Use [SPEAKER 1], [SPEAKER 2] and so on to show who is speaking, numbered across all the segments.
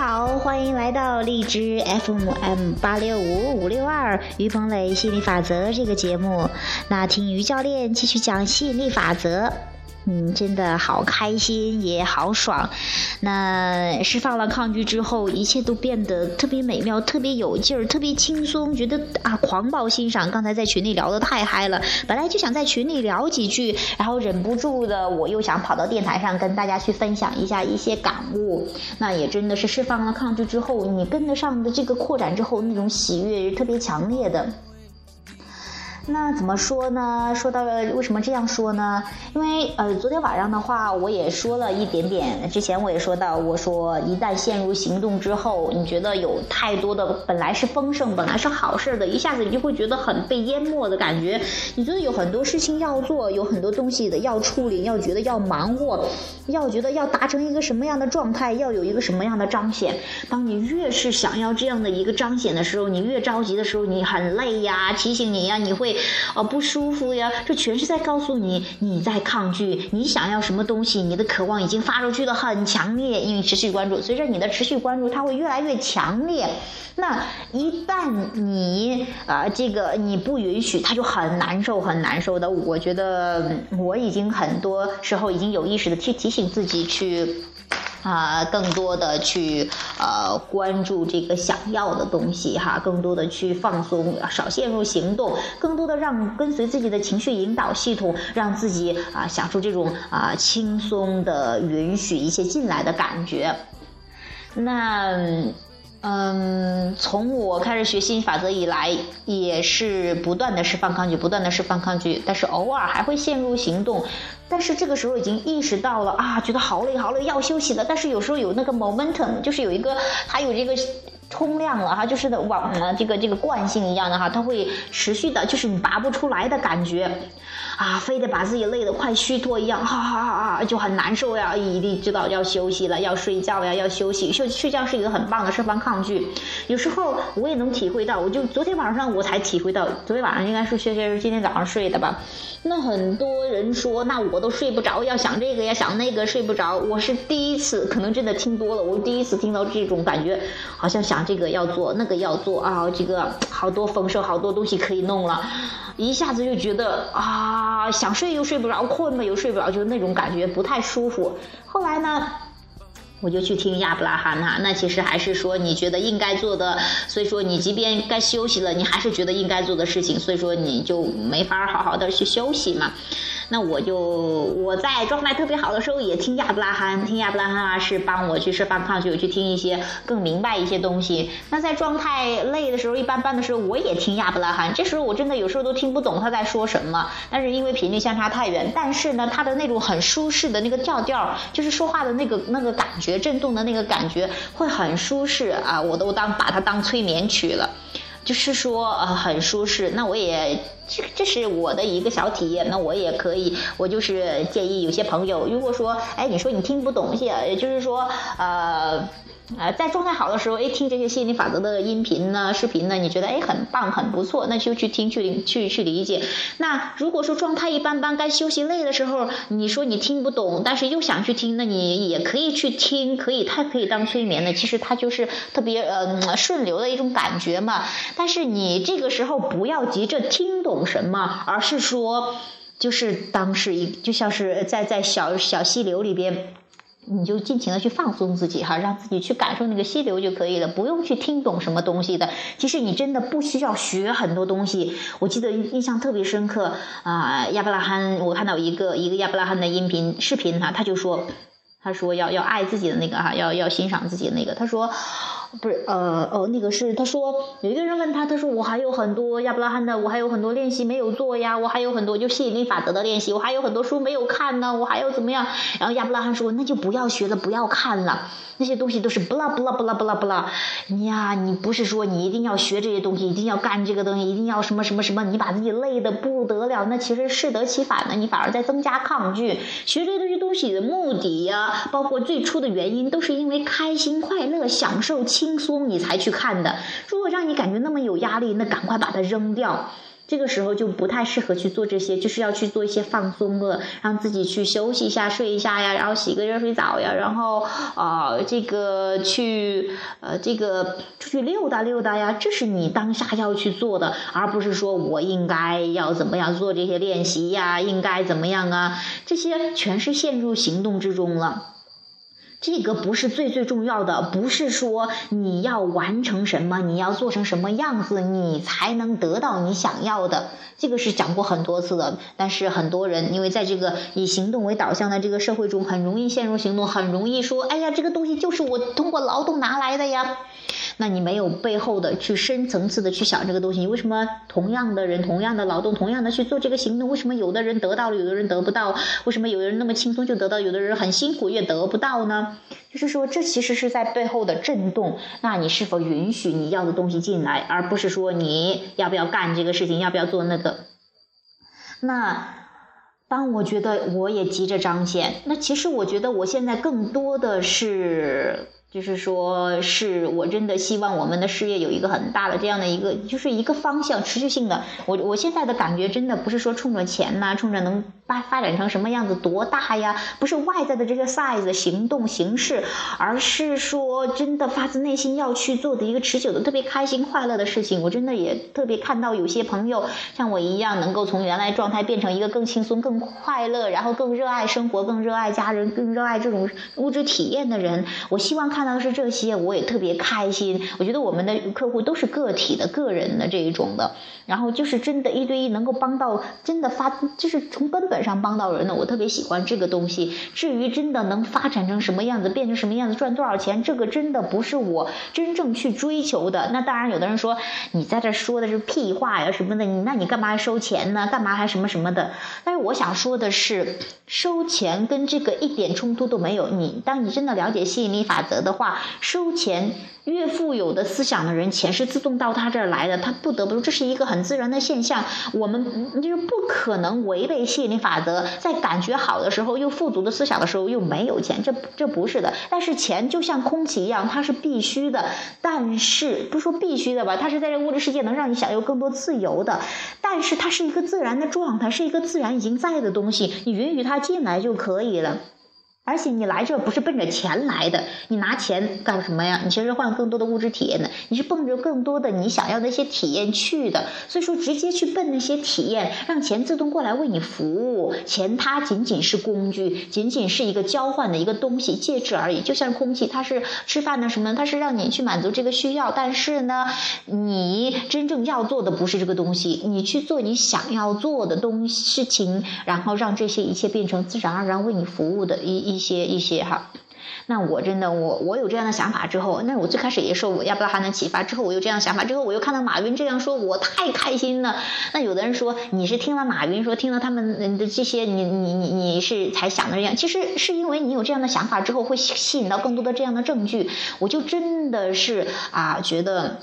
[SPEAKER 1] 好，欢迎来到荔枝 FM 八六五五六二于鹏磊吸引力法则这个节目。那听于教练继续讲吸引力法则。嗯，真的好开心，也好爽。那释放了抗拒之后，一切都变得特别美妙，特别有劲儿，特别轻松，觉得啊，狂暴欣赏。刚才在群里聊得太嗨了，本来就想在群里聊几句，然后忍不住的，我又想跑到电台上跟大家去分享一下一些感悟。那也真的是释放了抗拒之后，你跟得上的这个扩展之后，那种喜悦是特别强烈的。那怎么说呢？说到了为什么这样说呢？因为呃，昨天晚上的话，我也说了一点点。之前我也说到，我说一旦陷入行动之后，你觉得有太多的本来是丰盛，本来是好事的，一下子你就会觉得很被淹没的感觉。你觉得有很多事情要做，有很多东西的要处理，要觉得要忙活，要觉得要达成一个什么样的状态，要有一个什么样的彰显。当你越是想要这样的一个彰显的时候，你越着急的时候，你很累呀，提醒你呀，你会。哦，不舒服呀！这全是在告诉你，你在抗拒，你想要什么东西，你的渴望已经发出去的很强烈。因为持续关注，随着你的持续关注，它会越来越强烈。那一旦你啊，这个你不允许，它就很难受，很难受的。我觉得我已经很多时候已经有意识的去提醒自己去。啊，更多的去呃关注这个想要的东西哈，更多的去放松，少陷入行动，更多的让跟随自己的情绪引导系统，让自己啊享受这种啊轻松的允许一些进来的感觉。那。嗯，从我开始学心法则以来，也是不断的释放抗拒，不断的释放抗拒，但是偶尔还会陷入行动，但是这个时候已经意识到了啊，觉得好累好累，要休息了。但是有时候有那个 momentum，就是有一个，它有这个。冲量了哈，就是的往这个这个惯性一样的哈，它会持续的，就是你拔不出来的感觉，啊，非得把自己累得快虚脱一样，哈哈哈哈，就很难受呀，一定知道要休息了，要睡觉呀，要休息，休睡觉是一个很棒的释放抗拒。有时候我也能体会到，我就昨天晚上我才体会到，昨天晚上应该是薛薛是今天早上睡的吧。那很多人说，那我都睡不着，要想这个呀想那个睡不着。我是第一次，可能真的听多了，我第一次听到这种感觉，好像想这个要做，那个要做啊，这个好多丰盛，好多东西可以弄了，一下子就觉得啊，啊想睡又睡不着，困吧又睡不着，就那种感觉不太舒服。后来呢？我就去听亚伯拉罕哈，那其实还是说你觉得应该做的，所以说你即便该休息了，你还是觉得应该做的事情，所以说你就没法好好的去休息嘛。那我就我在状态特别好的时候也听亚伯拉罕，听亚伯拉罕啊是帮我去释放抗拒，我去听一些更明白一些东西。那在状态累的时候，一般般的时候我也听亚伯拉罕，这时候我真的有时候都听不懂他在说什么，但是因为频率相差太远，但是呢他的那种很舒适的那个调调，就是说话的那个那个感觉，震动的那个感觉会很舒适啊，我都当把它当催眠曲了。就是说，呃，很舒适。那我也，这这是我的一个小体验。那我也可以，我就是建议有些朋友，如果说，哎，你说你听不懂，也就是说，呃。呃，在状态好的时候，哎，听这些心理法则的音频呢、视频呢，你觉得哎很棒、很不错，那就去听、去去去理解。那如果说状态一般般，该休息累的时候，你说你听不懂，但是又想去听，那你也可以去听，可以，它可以当催眠的。其实它就是特别呃顺流的一种感觉嘛。但是你这个时候不要急着听懂什么，而是说，就是当是一，就像是在在小小溪流里边。你就尽情的去放松自己哈，让自己去感受那个溪流就可以了，不用去听懂什么东西的。其实你真的不需要学很多东西。我记得印象特别深刻啊，亚伯拉罕，我看到一个一个亚伯拉罕的音频视频哈，他就说，他说要要爱自己的那个哈，要要欣赏自己的那个，他说。不是，呃，哦，那个是他说有一个人问他，他说我还有很多亚伯拉罕的，我还有很多练习没有做呀，我还有很多就吸引力法则的练习，我还有很多书没有看呢，我还要怎么样？然后亚伯拉罕说那就不要学了，不要看了，那些东西都是不啦不啦不啦不啦不啦。呀，你不是说你一定要学这些东西，一定要干这个东西，一定要什么什么什么，你把自己累得不得了，那其实适得其反的，你反而在增加抗拒。学这些东西的目的呀，包括最初的原因，都是因为开心快乐，享受。轻松你才去看的，如果让你感觉那么有压力，那赶快把它扔掉。这个时候就不太适合去做这些，就是要去做一些放松的，让自己去休息一下、睡一下呀，然后洗个热水澡呀，然后啊，这个去呃，这个出去溜达溜达呀，这是你当下要去做的，而不是说我应该要怎么样做这些练习呀，应该怎么样啊，这些全是陷入行动之中了。这个不是最最重要的，不是说你要完成什么，你要做成什么样子，你才能得到你想要的。这个是讲过很多次的，但是很多人因为在这个以行动为导向的这个社会中，很容易陷入行动，很容易说，哎呀，这个东西就是我通过劳动拿来的呀。那你没有背后的去深层次的去想这个东西，你为什么同样的人、同样的劳动、同样的去做这个行动，为什么有的人得到了，有的人得不到？为什么有的人那么轻松就得到，有的人很辛苦也得不到呢？就是说，这其实是在背后的震动。那你是否允许你要的东西进来，而不是说你要不要干这个事情，要不要做那个？那当我觉得我也急着彰显，那其实我觉得我现在更多的是。就是说，是我真的希望我们的事业有一个很大的这样的一个，就是一个方向，持续性的。我我现在的感觉真的不是说冲着钱呐，冲着能发发展成什么样子多大呀，不是外在的这些 size 行动形式，而是说真的发自内心要去做的一个持久的、特别开心快乐的事情。我真的也特别看到有些朋友像我一样，能够从原来状态变成一个更轻松、更快乐，然后更热爱生活、更热爱家人、更热爱这种物质体验的人。我希望看。看到是这些，我也特别开心。我觉得我们的客户都是个体的、个人的这一种的，然后就是真的，一对一能够帮到，真的发，就是从根本上帮到人的，我特别喜欢这个东西。至于真的能发展成什么样子，变成什么样子，赚多少钱，这个真的不是我真正去追求的。那当然，有的人说你在这说的是屁话呀什么的，你那你干嘛还收钱呢？干嘛还什么什么的？但是我想说的是，收钱跟这个一点冲突都没有。你当你真的了解吸引力法则的。的话，收钱越富有的思想的人，钱是自动到他这儿来的，他不得不这是一个很自然的现象。我们就是不可能违背吸引力法则，在感觉好的时候又富足的思想的时候又没有钱，这这不是的。但是钱就像空气一样，它是必须的，但是不说必须的吧？它是在这物质世界能让你享有更多自由的，但是它是一个自然的状态，是一个自然已经在的东西，你允许它进来就可以了。而且你来这不是奔着钱来的，你拿钱干什么呀？你其实换更多的物质体验的，你是奔着更多的你想要的一些体验去的。所以说，直接去奔那些体验，让钱自动过来为你服务。钱它仅仅是工具，仅仅是一个交换的一个东西介质而已。就像空气，它是吃饭的什么？它是让你去满足这个需要。但是呢，你真正要做的不是这个东西，你去做你想要做的东事情，然后让这些一切变成自然而然为你服务的一一。一些一些哈，那我真的我我有这样的想法之后，那我最开始也说我要不要还能启发，之后我有这样的想法之后，我又看到马云这样说，我太开心了。那有的人说你是听了马云说，听了他们的这些，你你你你是才想的这样，其实是因为你有这样的想法之后，会吸引到更多的这样的证据。我就真的是啊，觉得。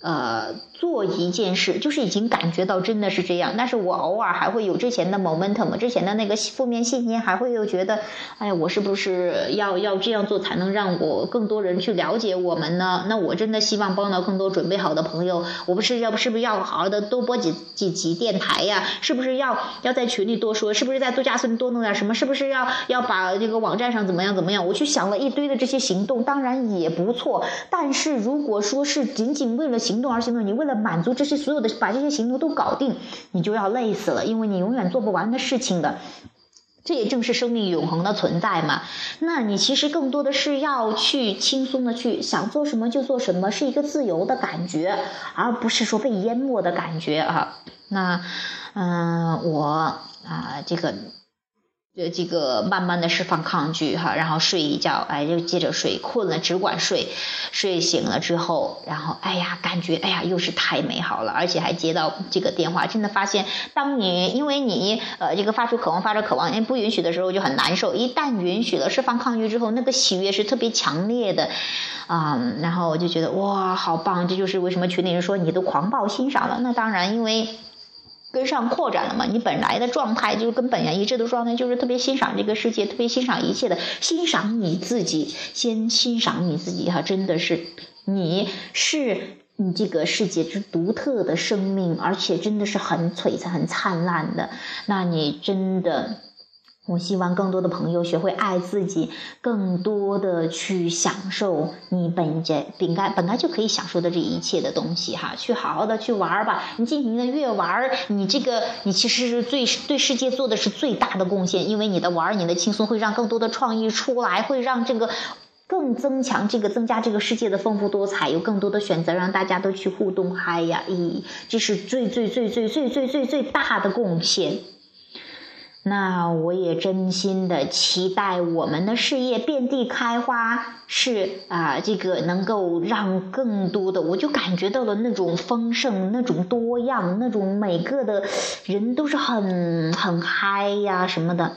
[SPEAKER 1] 呃，做一件事就是已经感觉到真的是这样，但是我偶尔还会有之前的 momentum，之前的那个负面信念，还会又觉得，哎，我是不是要要这样做才能让我更多人去了解我们呢？那我真的希望帮到更多准备好的朋友，我不是要是不是要好好的多播几几集电台呀？是不是要要在群里多说？是不是在度假村多弄点什么？是不是要要把这个网站上怎么样怎么样？我去想了一堆的这些行动，当然也不错，但是如果说是仅仅为了。行动而行动，你为了满足这些所有的，把这些行动都搞定，你就要累死了，因为你永远做不完的事情的。这也正是生命永恒的存在嘛。那你其实更多的是要去轻松的去想做什么就做什么，是一个自由的感觉，而不是说被淹没的感觉啊。那，嗯，我啊，这个。呃，这个慢慢的释放抗拒哈，然后睡一觉，哎，就接着睡，困了只管睡，睡醒了之后，然后哎呀，感觉哎呀，又是太美好了，而且还接到这个电话，真的发现，当你因为你呃这个发出渴望，发出渴望，因为不允许的时候就很难受，一旦允许了，释放抗拒之后，那个喜悦是特别强烈的，啊，然后我就觉得哇，好棒，这就是为什么群里人说你都狂暴欣赏了，那当然因为。跟上扩展了嘛？你本来的状态就是跟本源一致的状态，就是特别欣赏这个世界，特别欣赏一切的，欣赏你自己，先欣赏你自己哈，真的是，你是你这个世界之独特的生命，而且真的是很璀璨、很灿烂的，那你真的。我希望更多的朋友学会爱自己，更多的去享受你本着本该本来就可以享受的这一切的东西哈，去好好的去玩吧。你尽情的越玩，你这个你其实是最对世界做的是最大的贡献，因为你的玩，你的轻松会让更多的创意出来，会让这个更增强这个增加这个世界的丰富多彩，有更多的选择，让大家都去互动嗨呀！咦，这是最最最最最最最最大的贡献。那我也真心的期待我们的事业遍地开花，是啊，这个能够让更多的，我就感觉到了那种丰盛、那种多样、那种每个的人都是很很嗨呀什么的，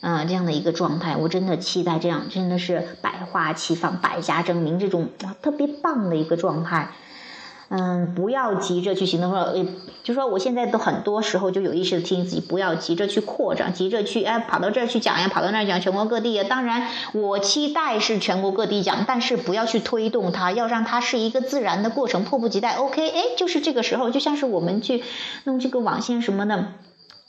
[SPEAKER 1] 嗯，这样的一个状态，我真的期待这样，真的是百花齐放、百家争鸣这种特别棒的一个状态。嗯，不要急着去行动，说，诶，就说我现在都很多时候就有意识的提醒自己，不要急着去扩张，急着去哎跑到这儿去讲呀，跑到那儿讲，全国各地呀。当然，我期待是全国各地讲，但是不要去推动它，要让它是一个自然的过程，迫不及待。OK，哎，就是这个时候，就像是我们去弄这个网线什么的。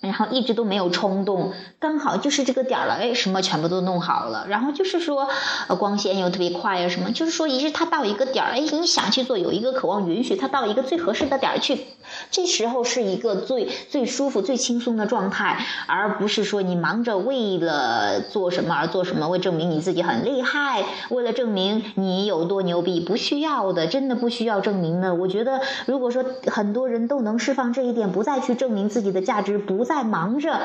[SPEAKER 1] 然后一直都没有冲动，刚好就是这个点了，哎，什么全部都弄好了。然后就是说，呃，光线又特别快呀，什么，就是说，一是他到一个点儿，哎，你想去做，有一个渴望允许他到一个最合适的点儿去，这时候是一个最最舒服、最轻松的状态，而不是说你忙着为了做什么而做什么，为证明你自己很厉害，为了证明你有多牛逼，不需要的，真的不需要证明的。我觉得，如果说很多人都能释放这一点，不再去证明自己的价值，不。再忙着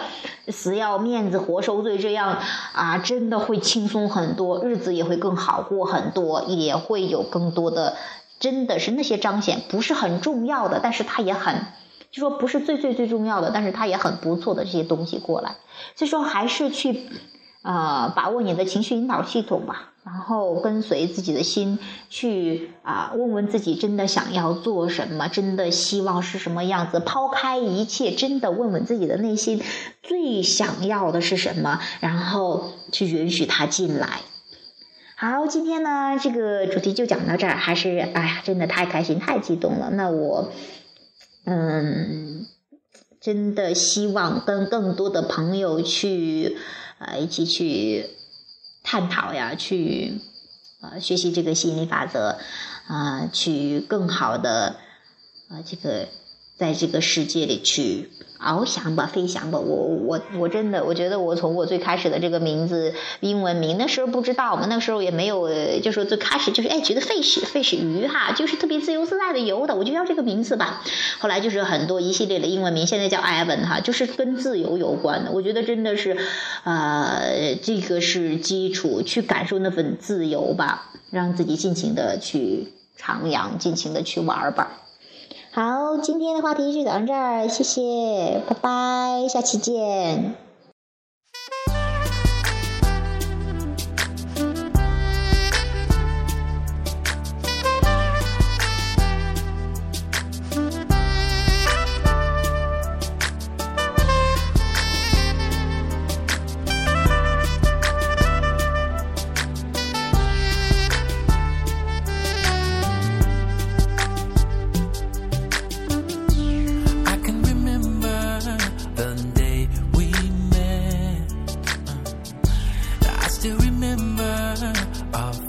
[SPEAKER 1] 死要面子活受罪，这样啊，真的会轻松很多，日子也会更好过很多，也会有更多的，真的是那些彰显不是很重要的，但是它也很，就说不是最最最重要的，但是它也很不错的这些东西过来，所以说还是去。啊，把握你的情绪引导系统吧，然后跟随自己的心去啊，问问自己真的想要做什么，真的希望是什么样子，抛开一切，真的问问自己的内心最想要的是什么，然后去允许它进来。好，今天呢，这个主题就讲到这儿，还是哎呀，真的太开心，太激动了。那我，嗯，真的希望跟更多的朋友去。呃，一起去探讨呀，去呃学习这个吸引力法则，啊，去更好的啊这个在这个世界里去。翱翔吧，飞翔吧！我我我真的，我觉得我从我最开始的这个名字英文名，那时候不知道嘛，那时候也没有，就说最开始就是哎，觉得 fish 鱼哈，就是特别自由自在的游的，我就要这个名字吧。后来就是很多一系列的英文名，现在叫 Evan 哈，就是跟自由有关的。我觉得真的是，呃，这个是基础，去感受那份自由吧，让自己尽情的去徜徉，尽情的去玩吧。好，今天的话题就讲到这儿，谢谢，拜拜，下期见。
[SPEAKER 2] of